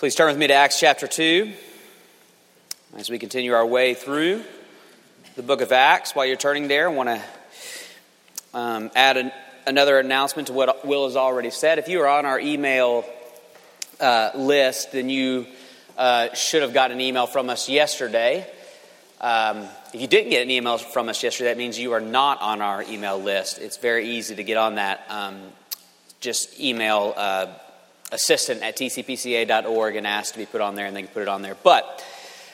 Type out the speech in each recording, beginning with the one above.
Please turn with me to Acts chapter 2 as we continue our way through the book of Acts. While you're turning there, I want to um, add an, another announcement to what Will has already said. If you are on our email uh, list, then you uh, should have got an email from us yesterday. Um, if you didn't get an email from us yesterday, that means you are not on our email list. It's very easy to get on that. Um, just email. Uh, assistant at tcpca.org and asked to be put on there, and they can put it on there. But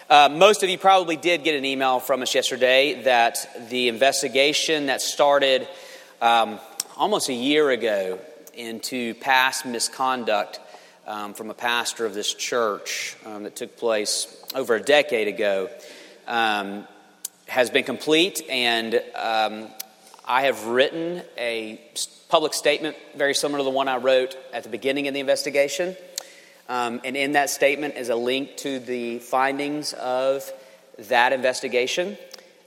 uh, most of you probably did get an email from us yesterday that the investigation that started um, almost a year ago into past misconduct um, from a pastor of this church um, that took place over a decade ago um, has been complete, and um, I have written a public statement very similar to the one I wrote at the beginning of the investigation. Um, and in that statement is a link to the findings of that investigation.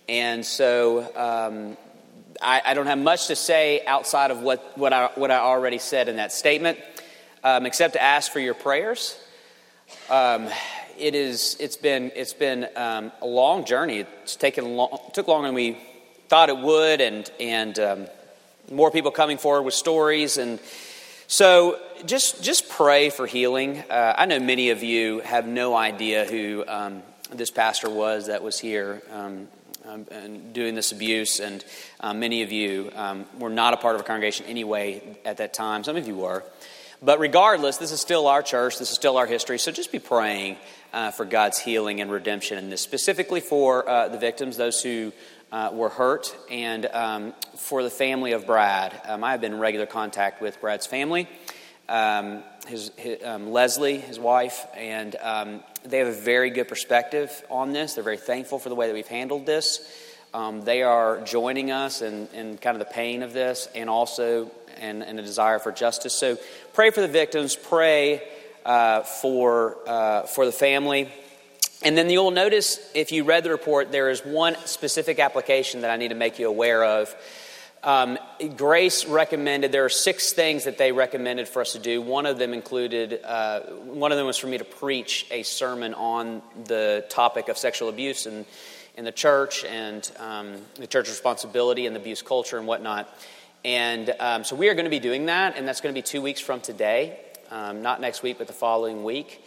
And so um, I, I, don't have much to say outside of what, what, I, what I already said in that statement, um, except to ask for your prayers. Um, it is, it's been, it's been um, a long journey. It's taken long, took longer than we thought it would, and, and um, more people coming forward with stories. And so just just pray for healing. Uh, i know many of you have no idea who um, this pastor was that was here um, um, and doing this abuse. And um, many of you um, were not a part of a congregation anyway at that time. Some of you were. But regardless this is still our church. This is still our history. So just be praying uh, for god's healing and redemption in this specifically for uh, the victims those who uh, were hurt. And um, for the family of Brad, um, I have been in regular contact with Brad's family, um, his, his um, Leslie, his wife, and um, they have a very good perspective on this. They're very thankful for the way that we've handled this. Um, they are joining us in, in kind of the pain of this and also in, in a desire for justice. So pray for the victims, pray uh, for, uh, for the family. And then you'll notice, if you read the report, there is one specific application that I need to make you aware of. Um, Grace recommended, there are six things that they recommended for us to do. One of them included, uh, one of them was for me to preach a sermon on the topic of sexual abuse in, in the church and um, the church responsibility and the abuse culture and whatnot. And um, so we are going to be doing that, and that's going to be two weeks from today. Um, not next week, but the following week.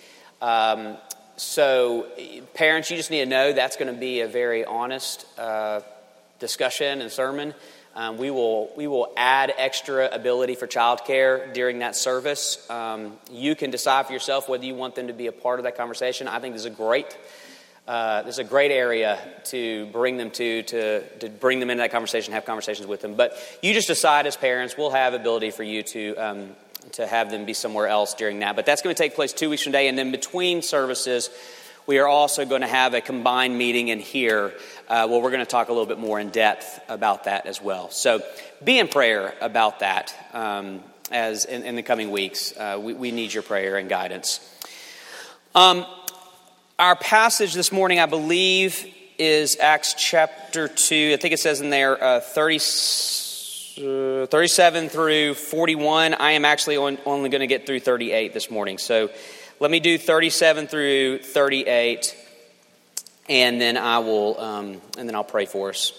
So, parents, you just need to know that's going to be a very honest uh, discussion and sermon. Um, we will we will add extra ability for childcare during that service. Um, you can decide for yourself whether you want them to be a part of that conversation. I think this is a great uh, this is a great area to bring them to, to to bring them into that conversation, have conversations with them. But you just decide as parents. We'll have ability for you to um, to have them be somewhere else during that. But that's going to take place two weeks from today. And then between services, we are also going to have a combined meeting in here uh, where we're going to talk a little bit more in depth about that as well. So be in prayer about that um, as in, in, the coming weeks. Uh, we, we, need your prayer and guidance. Um, our passage this morning, I believe, is Acts chapter 2. I think it says in there uh, 30. Uh, 37 through 41. I am actually on, only going to get through 38 this morning. So let me do 37 through 38, and then I will, um, and then I'll pray for us.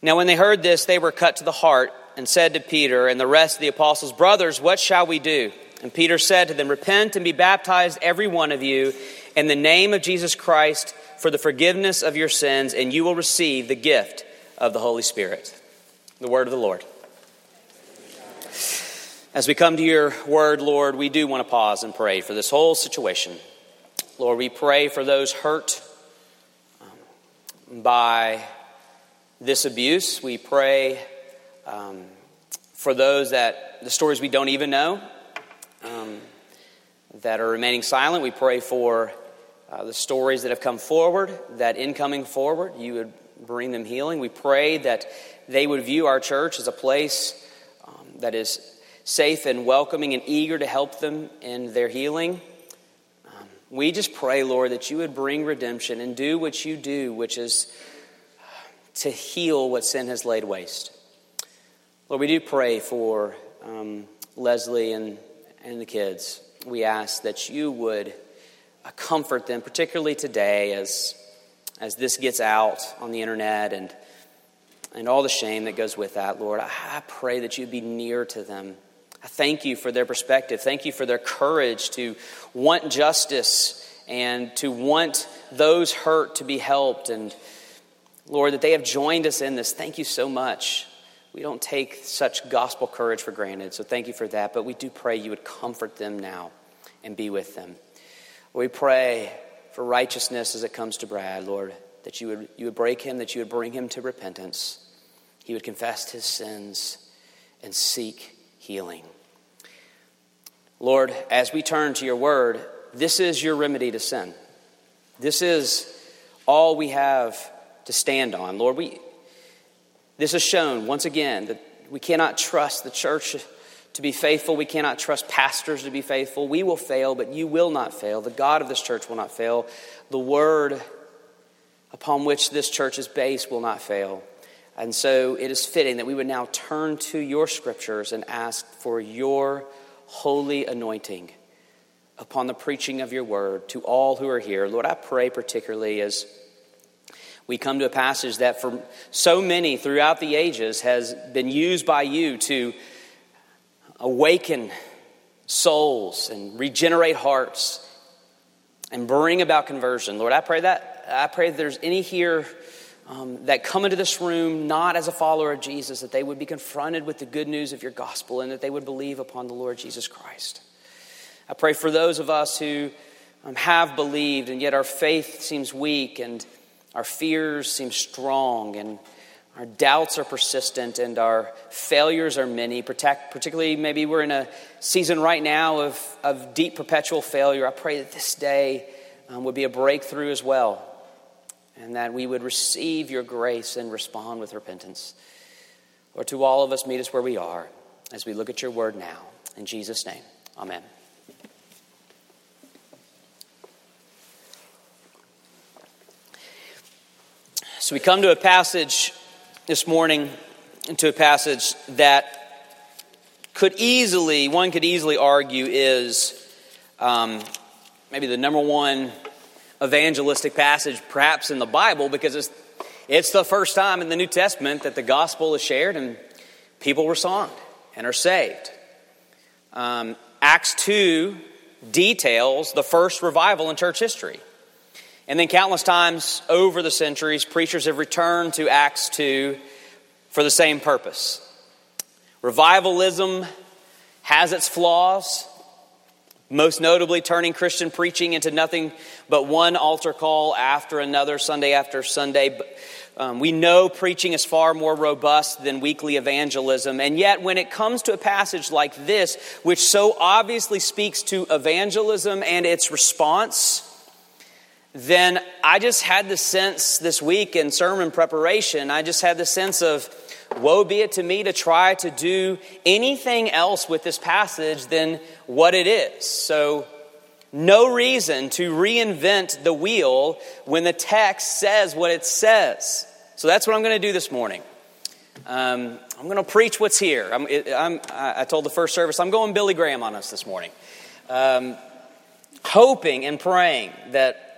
Now, when they heard this, they were cut to the heart and said to Peter and the rest of the apostles, Brothers, what shall we do? And Peter said to them, Repent and be baptized, every one of you, in the name of Jesus Christ for the forgiveness of your sins, and you will receive the gift of the Holy Spirit. The word of the Lord. As we come to your word, Lord, we do want to pause and pray for this whole situation. Lord, we pray for those hurt um, by this abuse. We pray um, for those that the stories we don't even know um, that are remaining silent. We pray for uh, the stories that have come forward, that in coming forward, you would bring them healing. We pray that they would view our church as a place um, that is safe and welcoming and eager to help them in their healing. Um, we just pray, Lord, that you would bring redemption and do what you do, which is to heal what sin has laid waste. Lord, we do pray for um, Leslie and, and the kids, we ask that you would uh, comfort them, particularly today as, as this gets out on the internet and, and all the shame that goes with that, Lord. I, I pray that you'd be near to them. I thank you for their perspective. Thank you for their courage to want justice and to want those hurt to be helped. And Lord, that they have joined us in this. Thank you so much. We don't take such gospel courage for granted, so thank you for that. But we do pray you would comfort them now and be with them. We pray for righteousness as it comes to Brad, Lord, that you would, you would break him, that you would bring him to repentance. He would confess his sins and seek healing. Lord, as we turn to your word, this is your remedy to sin. This is all we have to stand on. Lord, we, this has shown once again that we cannot trust the church to be faithful. We cannot trust pastors to be faithful. We will fail, but you will not fail. The God of this church will not fail. The word upon which this church is based will not fail. And so it is fitting that we would now turn to your scriptures and ask for your holy anointing upon the preaching of your word to all who are here. Lord, I pray particularly as we come to a passage that for so many throughout the ages has been used by you to awaken souls and regenerate hearts and bring about conversion. Lord, I pray that I pray that there's any here um, that come into this room not as a follower of Jesus, that they would be confronted with the good news of your gospel and that they would believe upon the Lord Jesus Christ. I pray for those of us who um, have believed and yet our faith seems weak and our fears seem strong and our doubts are persistent and our failures are many. Particularly, maybe we're in a season right now of, of deep perpetual failure. I pray that this day um, would be a breakthrough as well and that we would receive your grace and respond with repentance. Or to all of us, meet us where we are as we look at your word now. In Jesus' name, amen. So we come to a passage this morning into a passage that could easily, one could easily argue, is um, maybe the number one evangelistic passage perhaps in the Bible because it's, it's the first time in the New Testament that the gospel is shared and people respond and are saved. Um, Acts 2 details the first revival in church history. And then, countless times over the centuries, preachers have returned to Acts 2 for the same purpose. Revivalism has its flaws, most notably turning Christian preaching into nothing but one altar call after another, Sunday after Sunday. Um, we know preaching is far more robust than weekly evangelism. And yet, when it comes to a passage like this, which so obviously speaks to evangelism and its response, then I just had the sense this week in sermon preparation, I just had the sense of, woe be it to me to try to do anything else with this passage than what it is. So, no reason to reinvent the wheel when the text says what it says. So that's what I'm going to do this morning. Um, I'm going to preach what's here. I'm, I'm, i told the first service I'm going Billy Graham on us this morning, um, hoping and praying that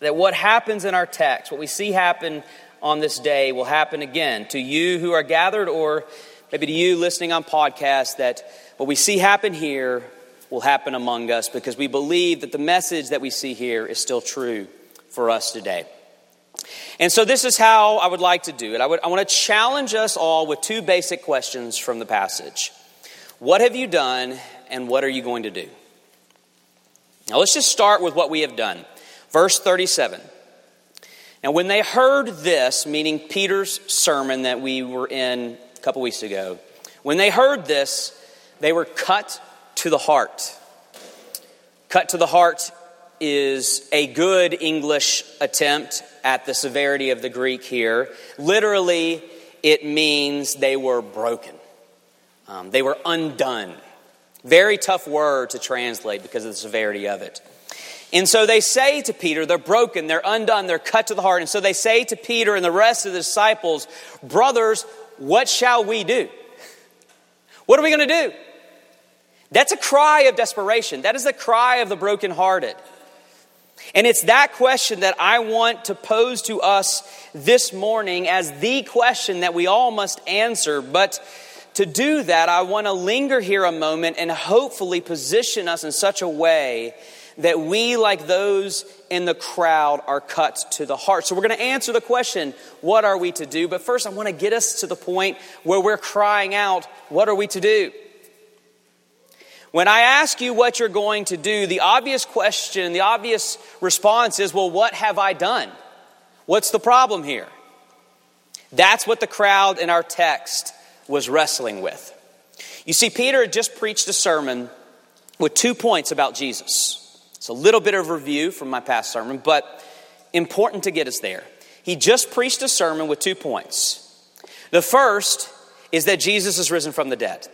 that what happens in our text, what we see happen on this day, will happen again to you who are gathered, or maybe to you listening on podcast, that what we see happen here will happen among us because we believe that the message that we see here is still true for us today. And so, this is how I would like to do it. I, would, I want to challenge us all with two basic questions from the passage What have you done, and what are you going to do? Now, let's just start with what we have done. Verse 37. Now, when they heard this, meaning Peter's sermon that we were in a couple weeks ago, when they heard this, they were cut to the heart. Cut to the heart is a good English attempt at the severity of the Greek here. Literally, it means they were broken, um, they were undone. Very tough word to translate because of the severity of it. And so they say to Peter, they're broken, they're undone, they're cut to the heart. And so they say to Peter and the rest of the disciples, Brothers, what shall we do? What are we going to do? That's a cry of desperation. That is the cry of the brokenhearted. And it's that question that I want to pose to us this morning as the question that we all must answer. But to do that, I want to linger here a moment and hopefully position us in such a way that we, like those in the crowd, are cut to the heart. So we're going to answer the question, what are we to do? But first, I want to get us to the point where we're crying out, what are we to do? When I ask you what you're going to do, the obvious question, the obvious response is, well, what have I done? What's the problem here? That's what the crowd in our text was wrestling with. You see, Peter had just preached a sermon with two points about Jesus. It's a little bit of review from my past sermon, but important to get us there. He just preached a sermon with two points. The first is that Jesus is risen from the dead.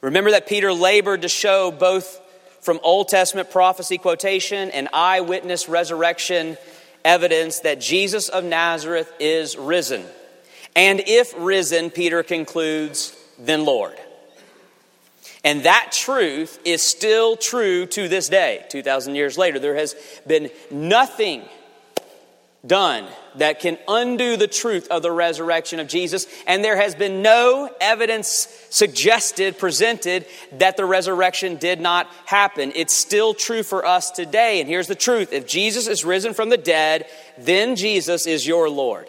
Remember that Peter labored to show both from Old Testament prophecy quotation and eyewitness resurrection evidence that Jesus of Nazareth is risen. And if risen, Peter concludes, then Lord. And that truth is still true to this day, 2,000 years later. There has been nothing done that can undo the truth of the resurrection of Jesus, and there has been no evidence suggested, presented, that the resurrection did not happen. It's still true for us today, and here's the truth if Jesus is risen from the dead, then Jesus is your Lord.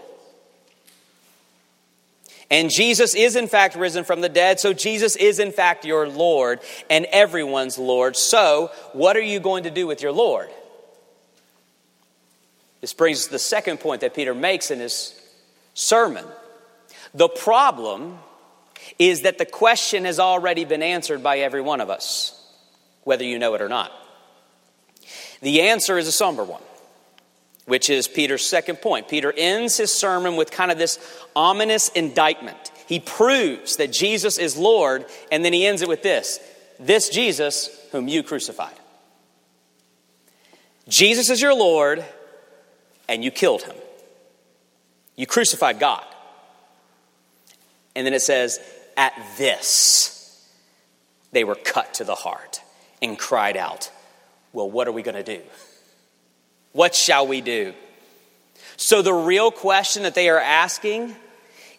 And Jesus is in fact risen from the dead, so Jesus is in fact your Lord and everyone's Lord. So, what are you going to do with your Lord? This brings to the second point that Peter makes in his sermon. The problem is that the question has already been answered by every one of us, whether you know it or not. The answer is a somber one, which is Peter's second point. Peter ends his sermon with kind of this ominous indictment. He proves that Jesus is Lord, and then he ends it with this this Jesus whom you crucified. Jesus is your Lord, and you killed him. You crucified God. And then it says, At this, they were cut to the heart and cried out, Well, what are we going to do? What shall we do? So, the real question that they are asking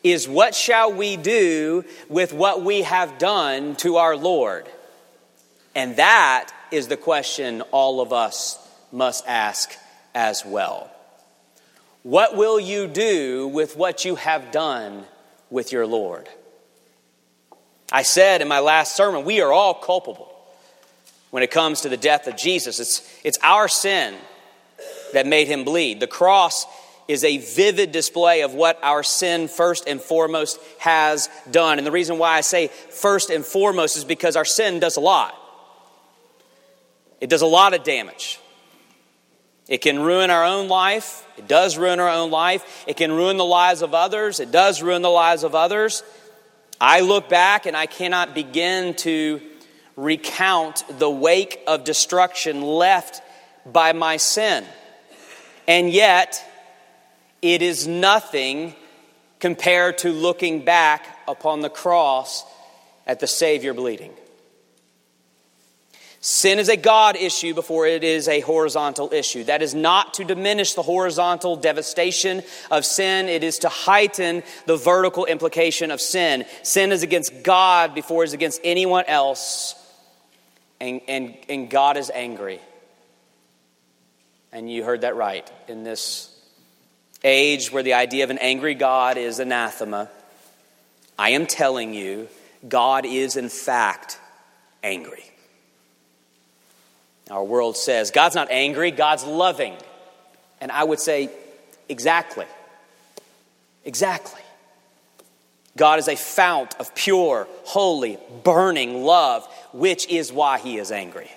is, What shall we do with what we have done to our Lord? And that is the question all of us must ask as well. What will you do with what you have done with your Lord? I said in my last sermon, we are all culpable when it comes to the death of Jesus. It's, it's our sin that made him bleed. The cross is a vivid display of what our sin first and foremost has done. And the reason why I say first and foremost is because our sin does a lot. It does a lot of damage. It can ruin our own life. It does ruin our own life. It can ruin the lives of others. It does ruin the lives of others. I look back and I cannot begin to recount the wake of destruction left by my sin. And yet, it is nothing compared to looking back upon the cross at the Savior bleeding. Sin is a God issue before it is a horizontal issue. That is not to diminish the horizontal devastation of sin, it is to heighten the vertical implication of sin. Sin is against God before it is against anyone else, and, and, and God is angry. And you heard that right. In this age where the idea of an angry God is anathema, I am telling you, God is in fact angry. Our world says God's not angry, God's loving. And I would say, exactly. Exactly. God is a fount of pure, holy, burning love, which is why he is angry.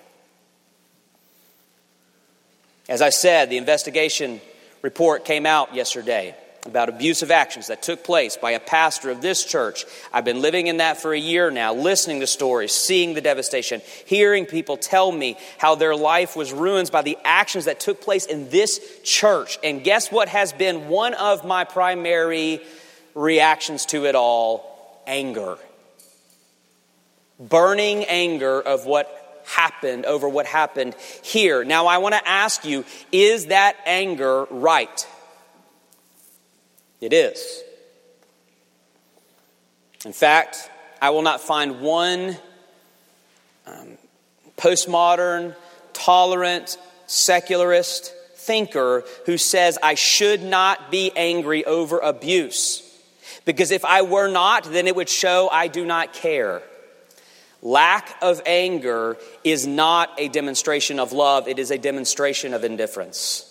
As I said, the investigation report came out yesterday about abusive actions that took place by a pastor of this church. I've been living in that for a year now, listening to stories, seeing the devastation, hearing people tell me how their life was ruined by the actions that took place in this church. And guess what has been one of my primary reactions to it all? Anger. burning anger of what happened over what happened here. Now, I want to ask you is that anger right? It is. In fact, I will not find one um, postmodern, tolerant, secularist thinker who says I should not be angry over abuse. Because if I were not, then it would show I do not care. Lack of anger is not a demonstration of love, it is a demonstration of indifference.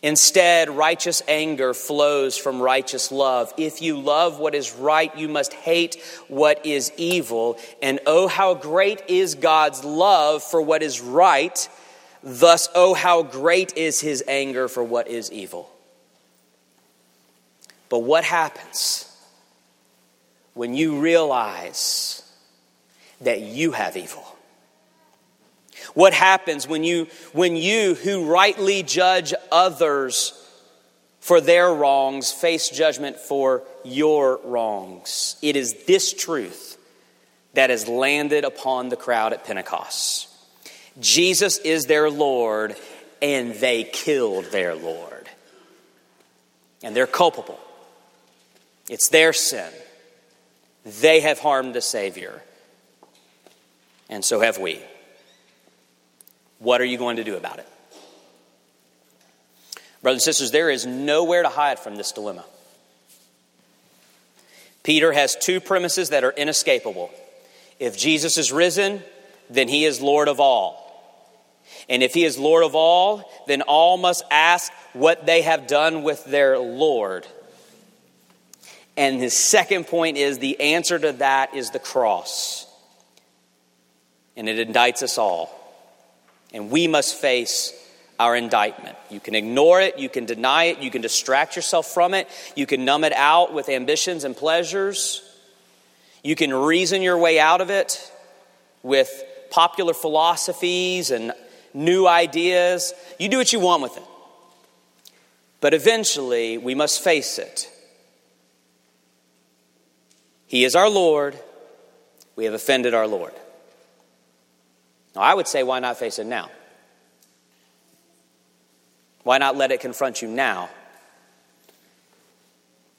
Instead, righteous anger flows from righteous love. If you love what is right, you must hate what is evil. And oh, how great is God's love for what is right. Thus, oh, how great is his anger for what is evil. But what happens when you realize that you have evil? What happens when you, when you who rightly judge others for their wrongs face judgment for your wrongs? It is this truth that has landed upon the crowd at Pentecost. Jesus is their Lord, and they killed their Lord. And they're culpable. It's their sin. They have harmed the Savior, and so have we. What are you going to do about it? Brothers and sisters, there is nowhere to hide from this dilemma. Peter has two premises that are inescapable. If Jesus is risen, then he is Lord of all. And if he is Lord of all, then all must ask what they have done with their Lord. And his second point is the answer to that is the cross. And it indicts us all and we must face our indictment. You can ignore it, you can deny it, you can distract yourself from it, you can numb it out with ambitions and pleasures, you can reason your way out of it with popular philosophies and new ideas. You do what you want with it. But eventually, we must face it. He is our Lord. We have offended our Lord. Now, I would say, why not face it now? Why not let it confront you now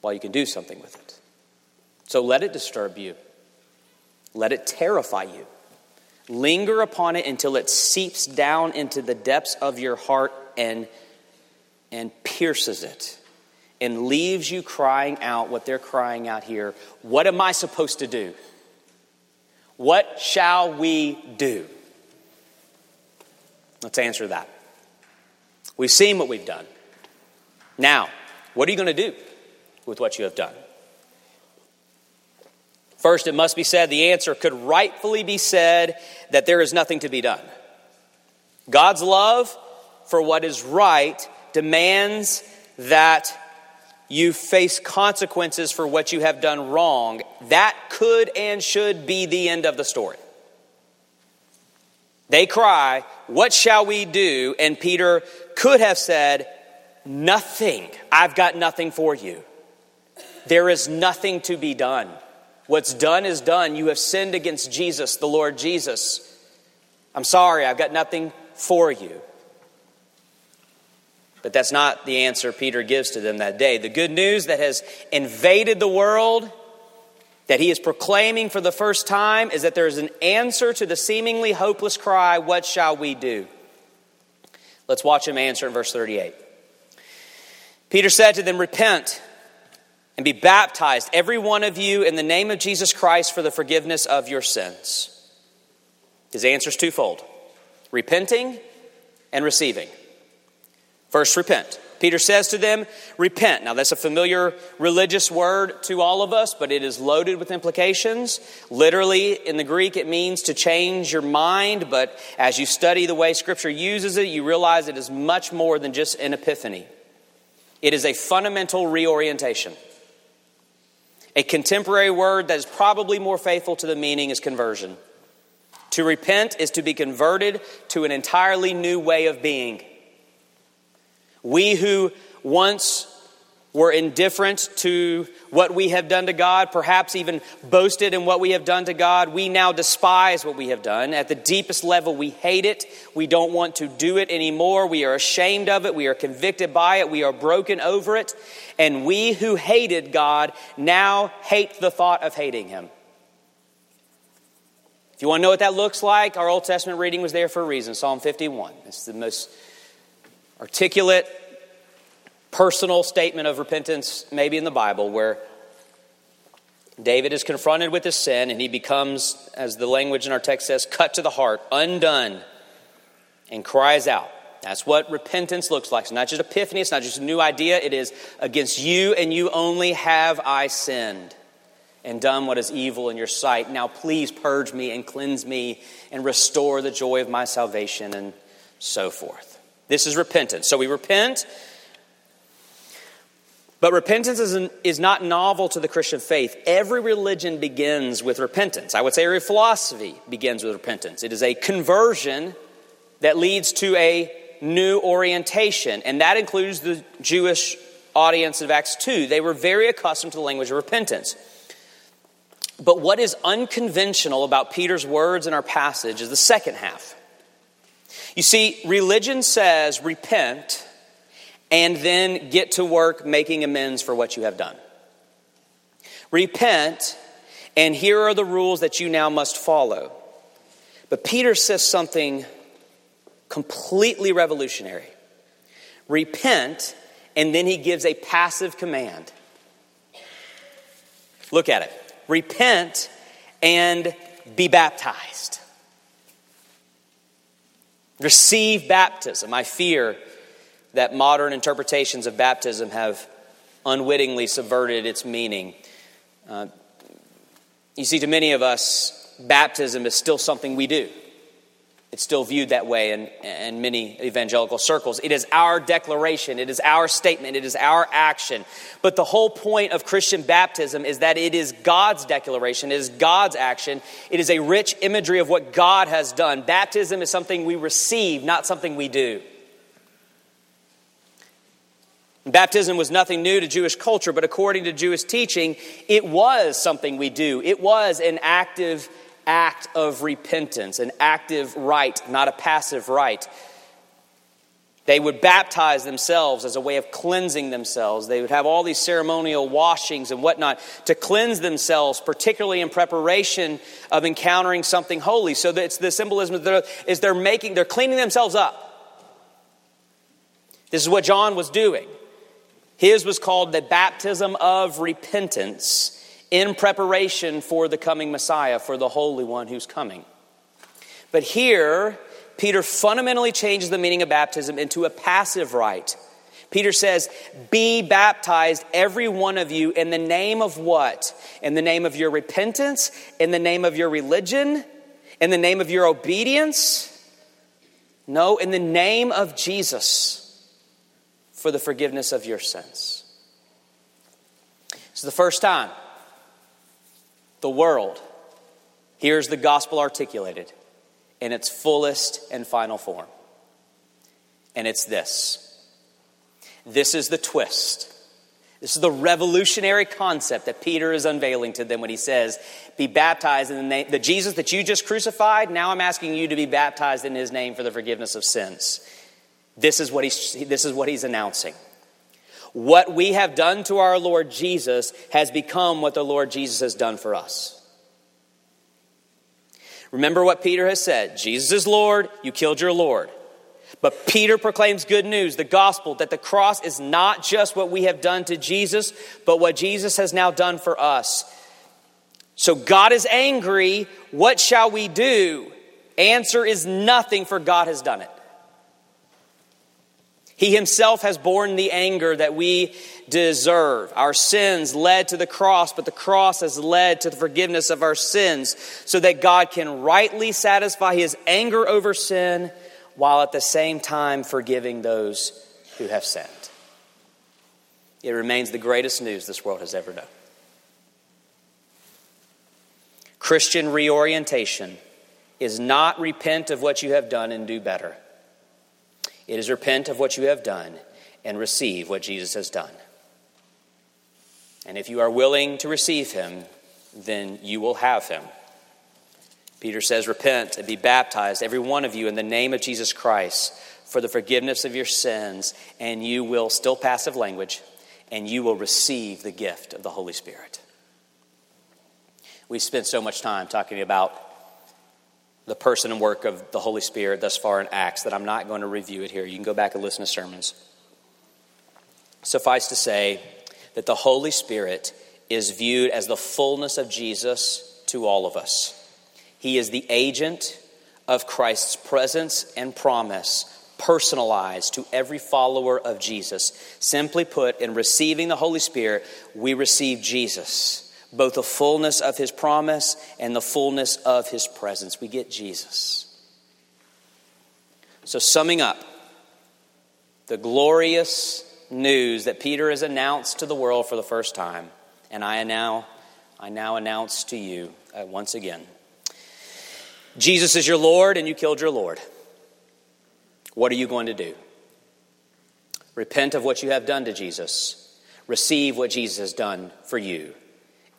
while you can do something with it? So let it disturb you, let it terrify you. Linger upon it until it seeps down into the depths of your heart and, and pierces it and leaves you crying out what they're crying out here What am I supposed to do? What shall we do? Let's answer that. We've seen what we've done. Now, what are you going to do with what you have done? First, it must be said the answer could rightfully be said that there is nothing to be done. God's love for what is right demands that you face consequences for what you have done wrong. That could and should be the end of the story. They cry, What shall we do? And Peter could have said, Nothing. I've got nothing for you. There is nothing to be done. What's done is done. You have sinned against Jesus, the Lord Jesus. I'm sorry, I've got nothing for you. But that's not the answer Peter gives to them that day. The good news that has invaded the world that he is proclaiming for the first time is that there is an answer to the seemingly hopeless cry, What shall we do? Let's watch him answer in verse 38. Peter said to them, Repent and be baptized, every one of you, in the name of Jesus Christ for the forgiveness of your sins. His answer is twofold repenting and receiving. First, repent. Peter says to them, Repent. Now, that's a familiar religious word to all of us, but it is loaded with implications. Literally, in the Greek, it means to change your mind, but as you study the way Scripture uses it, you realize it is much more than just an epiphany. It is a fundamental reorientation. A contemporary word that is probably more faithful to the meaning is conversion. To repent is to be converted to an entirely new way of being. We who once we're indifferent to what we have done to God, perhaps even boasted in what we have done to God. We now despise what we have done. At the deepest level, we hate it. We don't want to do it anymore. We are ashamed of it. We are convicted by it. We are broken over it. And we who hated God now hate the thought of hating Him. If you want to know what that looks like, our Old Testament reading was there for a reason Psalm 51. It's the most articulate, personal statement of repentance, maybe in the Bible, where David is confronted with his sin and he becomes, as the language in our text says, cut to the heart, undone, and cries out. That's what repentance looks like. It's not just epiphany, it's not just a new idea. It is against you and you only have I sinned and done what is evil in your sight. Now please purge me and cleanse me and restore the joy of my salvation and so forth. This is repentance. So we repent but repentance is, an, is not novel to the Christian faith. Every religion begins with repentance. I would say every philosophy begins with repentance. It is a conversion that leads to a new orientation, and that includes the Jewish audience of Acts 2. They were very accustomed to the language of repentance. But what is unconventional about Peter's words in our passage is the second half. You see, religion says, repent and then get to work making amends for what you have done. Repent, and here are the rules that you now must follow. But Peter says something completely revolutionary. Repent, and then he gives a passive command. Look at it. Repent and be baptized. Receive baptism. I fear that modern interpretations of baptism have unwittingly subverted its meaning. Uh, you see, to many of us, baptism is still something we do. It's still viewed that way in, in many evangelical circles. It is our declaration, it is our statement, it is our action. But the whole point of Christian baptism is that it is God's declaration, it is God's action, it is a rich imagery of what God has done. Baptism is something we receive, not something we do. Baptism was nothing new to Jewish culture, but according to Jewish teaching, it was something we do. It was an active act of repentance, an active rite, not a passive rite. They would baptize themselves as a way of cleansing themselves. They would have all these ceremonial washings and whatnot to cleanse themselves, particularly in preparation of encountering something holy. So it's the symbolism is they're making, they're cleaning themselves up. This is what John was doing. His was called the baptism of repentance in preparation for the coming Messiah, for the Holy One who's coming. But here, Peter fundamentally changes the meaning of baptism into a passive rite. Peter says, Be baptized, every one of you, in the name of what? In the name of your repentance? In the name of your religion? In the name of your obedience? No, in the name of Jesus for the forgiveness of your sins. It's the first time the world hears the gospel articulated in its fullest and final form. And it's this this is the twist. This is the revolutionary concept that Peter is unveiling to them when he says, Be baptized in the name, the Jesus that you just crucified, now I'm asking you to be baptized in his name for the forgiveness of sins. This is what he's, this is what he's announcing. What we have done to our Lord Jesus has become what the Lord Jesus has done for us. Remember what Peter has said Jesus is Lord, you killed your Lord. But Peter proclaims good news, the gospel, that the cross is not just what we have done to Jesus, but what Jesus has now done for us. So God is angry. What shall we do? Answer is nothing, for God has done it. He himself has borne the anger that we deserve. Our sins led to the cross, but the cross has led to the forgiveness of our sins so that God can rightly satisfy his anger over sin while at the same time forgiving those who have sinned. It remains the greatest news this world has ever known. Christian reorientation is not repent of what you have done and do better. It is repent of what you have done and receive what Jesus has done. And if you are willing to receive him, then you will have him. Peter says, Repent and be baptized, every one of you, in the name of Jesus Christ for the forgiveness of your sins, and you will, still passive language, and you will receive the gift of the Holy Spirit. We've spent so much time talking about the person and work of the Holy Spirit thus far in Acts that I'm not going to review it here. You can go back and listen to sermons. Suffice to say that the Holy Spirit is viewed as the fullness of Jesus to all of us. He is the agent of Christ's presence and promise personalized to every follower of Jesus. Simply put, in receiving the Holy Spirit, we receive Jesus, both the fullness of his promise and the fullness of his presence. We get Jesus. So, summing up, the glorious news that Peter has announced to the world for the first time, and I now, I now announce to you uh, once again Jesus is your Lord, and you killed your Lord. What are you going to do? Repent of what you have done to Jesus. Receive what Jesus has done for you,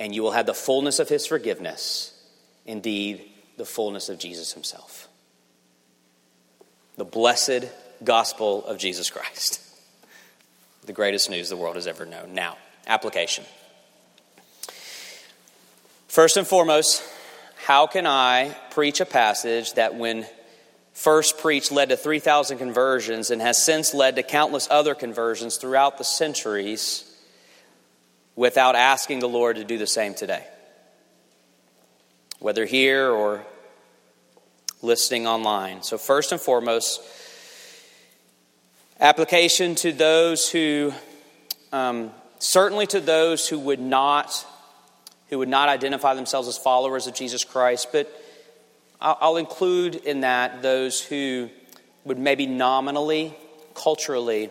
and you will have the fullness of his forgiveness, indeed, the fullness of Jesus himself. The blessed gospel of Jesus Christ. The greatest news the world has ever known. Now, application. First and foremost, how can I preach a passage that, when first preached led to 3,000 conversions and has since led to countless other conversions throughout the centuries without asking the Lord to do the same today. Whether here or listening online. So, first and foremost, application to those who, um, certainly to those who would not, who would not identify themselves as followers of Jesus Christ, but I'll include in that those who would maybe nominally, culturally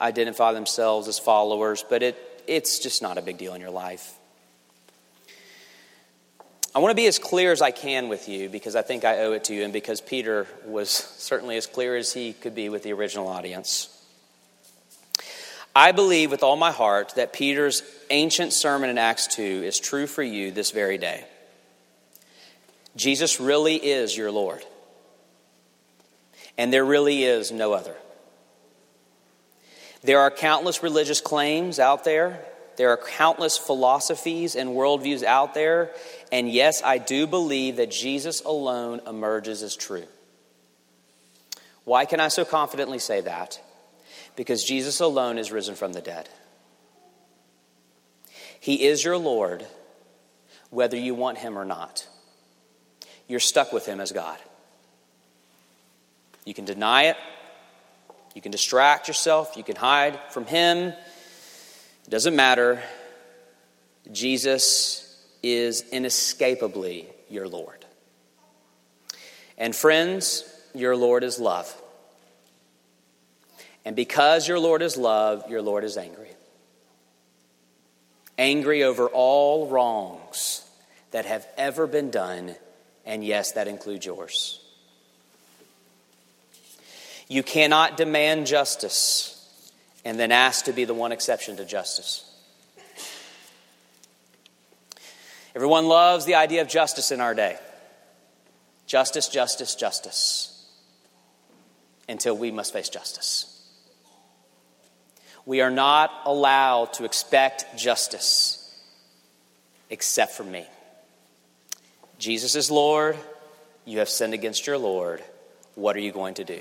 identify themselves as followers, but it, it's just not a big deal in your life. I want to be as clear as I can with you because I think I owe it to you, and because Peter was certainly as clear as he could be with the original audience. I believe with all my heart that Peter's ancient sermon in Acts 2 is true for you this very day. Jesus really is your Lord. And there really is no other. There are countless religious claims out there. There are countless philosophies and worldviews out there. And yes, I do believe that Jesus alone emerges as true. Why can I so confidently say that? Because Jesus alone is risen from the dead. He is your Lord, whether you want him or not you're stuck with Him as God. You can deny it, you can distract yourself, you can hide from Him. It doesn't matter. Jesus is inescapably your Lord. And friends, your Lord is love. And because your Lord is love, your Lord is angry. Angry over all wrongs that have ever been done and yes, that includes yours. You cannot demand justice and then ask to be the one exception to justice. Everyone loves the idea of justice in our day. Justice, justice, justice. Until we must face justice. We are not allowed to expect justice except for me. Jesus is Lord. You have sinned against your Lord. What are you going to do?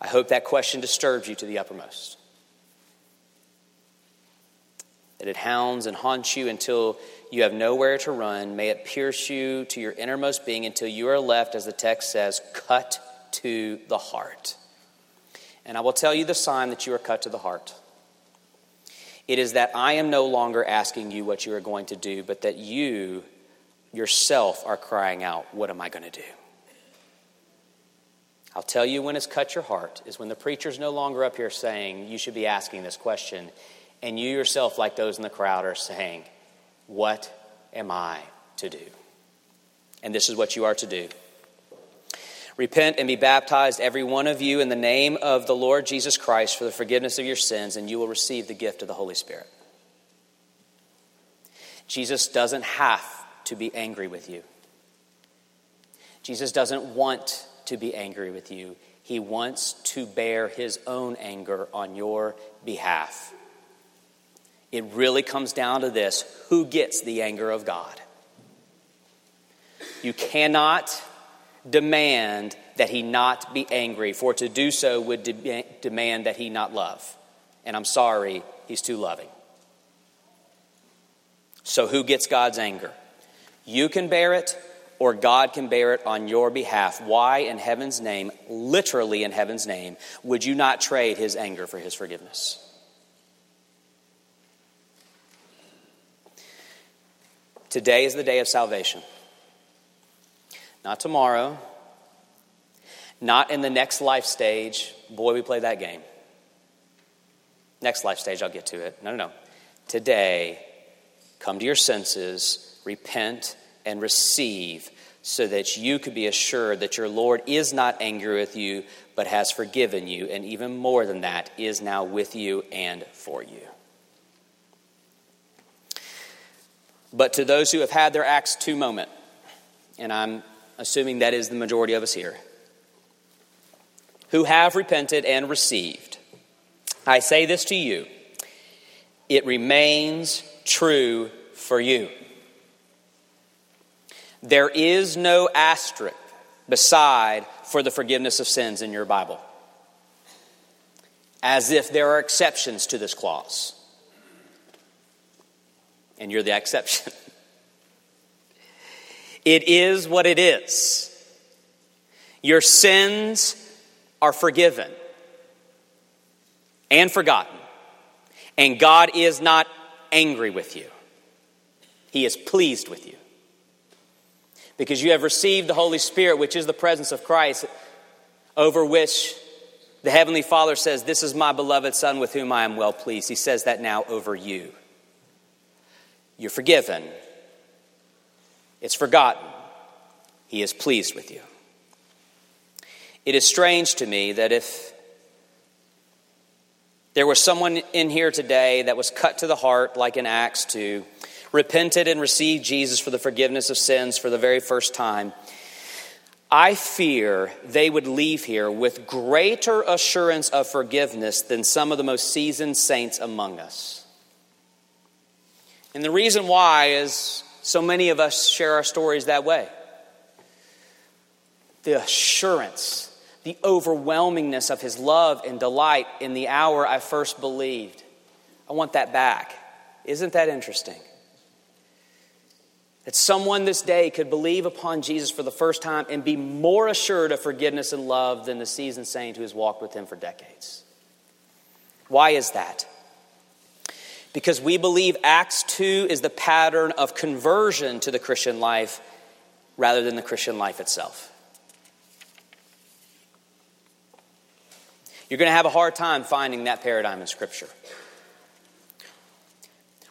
I hope that question disturbs you to the uppermost. That it hounds and haunts you until you have nowhere to run. May it pierce you to your innermost being until you are left, as the text says, cut to the heart. And I will tell you the sign that you are cut to the heart. It is that I am no longer asking you what you are going to do, but that you yourself are crying out, What am I going to do? I'll tell you when it's cut your heart is when the preacher's no longer up here saying, You should be asking this question. And you yourself, like those in the crowd, are saying, What am I to do? And this is what you are to do Repent and be baptized, every one of you, in the name of the Lord Jesus Christ for the forgiveness of your sins, and you will receive the gift of the Holy Spirit. Jesus doesn't have to be angry with you. Jesus doesn't want to be angry with you. He wants to bear his own anger on your behalf. It really comes down to this who gets the anger of God? You cannot demand that he not be angry, for to do so would de- demand that he not love. And I'm sorry, he's too loving. So, who gets God's anger? You can bear it, or God can bear it on your behalf. Why, in heaven's name, literally in heaven's name, would you not trade his anger for his forgiveness? Today is the day of salvation. Not tomorrow, not in the next life stage. Boy, we play that game. Next life stage, I'll get to it. No, no, no. Today, come to your senses, repent, and receive so that you could be assured that your Lord is not angry with you, but has forgiven you, and even more than that, is now with you and for you. But to those who have had their Acts 2 moment, and I'm assuming that is the majority of us here, who have repented and received, I say this to you it remains true for you. There is no asterisk beside for the forgiveness of sins in your Bible, as if there are exceptions to this clause. And you're the exception. it is what it is. Your sins are forgiven and forgotten, and God is not angry with you. He is pleased with you. Because you have received the Holy Spirit, which is the presence of Christ, over which the Heavenly Father says, This is my beloved Son with whom I am well pleased. He says that now over you. You're forgiven, it's forgotten. He is pleased with you. It is strange to me that if there was someone in here today that was cut to the heart, like in Acts 2, repented and received Jesus for the forgiveness of sins for the very first time, I fear they would leave here with greater assurance of forgiveness than some of the most seasoned saints among us. And the reason why is so many of us share our stories that way. The assurance, the overwhelmingness of his love and delight in the hour I first believed. I want that back. Isn't that interesting? That someone this day could believe upon Jesus for the first time and be more assured of forgiveness and love than the seasoned saint who has walked with him for decades. Why is that? Because we believe Acts 2 is the pattern of conversion to the Christian life rather than the Christian life itself. You're going to have a hard time finding that paradigm in Scripture.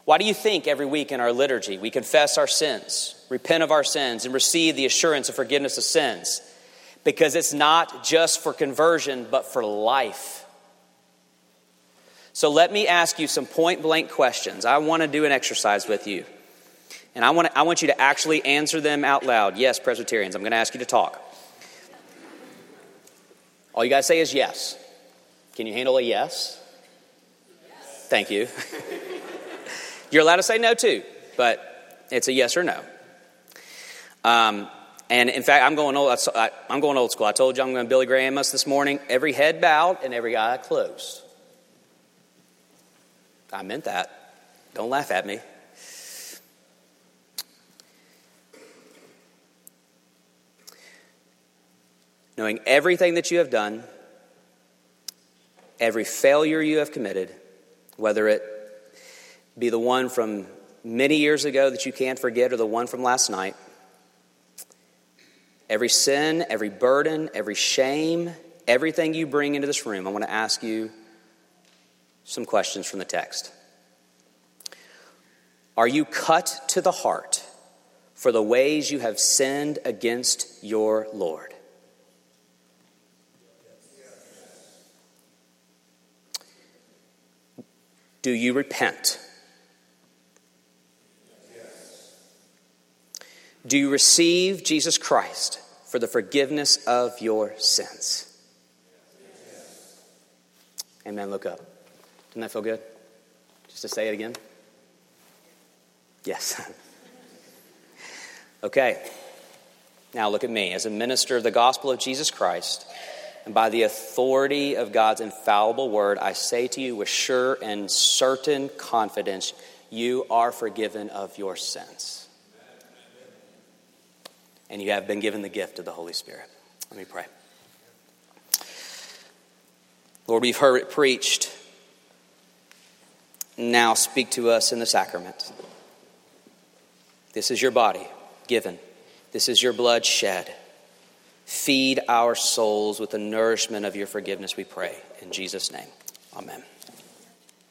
Why do you think every week in our liturgy we confess our sins, repent of our sins, and receive the assurance of forgiveness of sins? Because it's not just for conversion, but for life. So let me ask you some point blank questions. I want to do an exercise with you. And I want, to, I want you to actually answer them out loud. Yes, Presbyterians, I'm going to ask you to talk. All you got to say is yes. Can you handle a yes? yes. Thank you. You're allowed to say no too, but it's a yes or no. Um, and in fact, I'm going old. I'm going old school. I told you I'm going to Billy Graham us this morning. Every head bowed and every eye closed. I meant that. Don't laugh at me. Knowing everything that you have done, every failure you have committed, whether it be the one from many years ago that you can't forget or the one from last night. Every sin, every burden, every shame, everything you bring into this room, I want to ask you some questions from the text. Are you cut to the heart for the ways you have sinned against your Lord? Do you repent? Do you receive Jesus Christ for the forgiveness of your sins? Amen. Look up. Doesn't that feel good? Just to say it again? Yes. okay. Now look at me. As a minister of the gospel of Jesus Christ, and by the authority of God's infallible word, I say to you with sure and certain confidence, you are forgiven of your sins. And you have been given the gift of the Holy Spirit. Let me pray. Lord, we've heard it preached. Now speak to us in the sacrament. This is your body given, this is your blood shed. Feed our souls with the nourishment of your forgiveness, we pray. In Jesus' name, amen.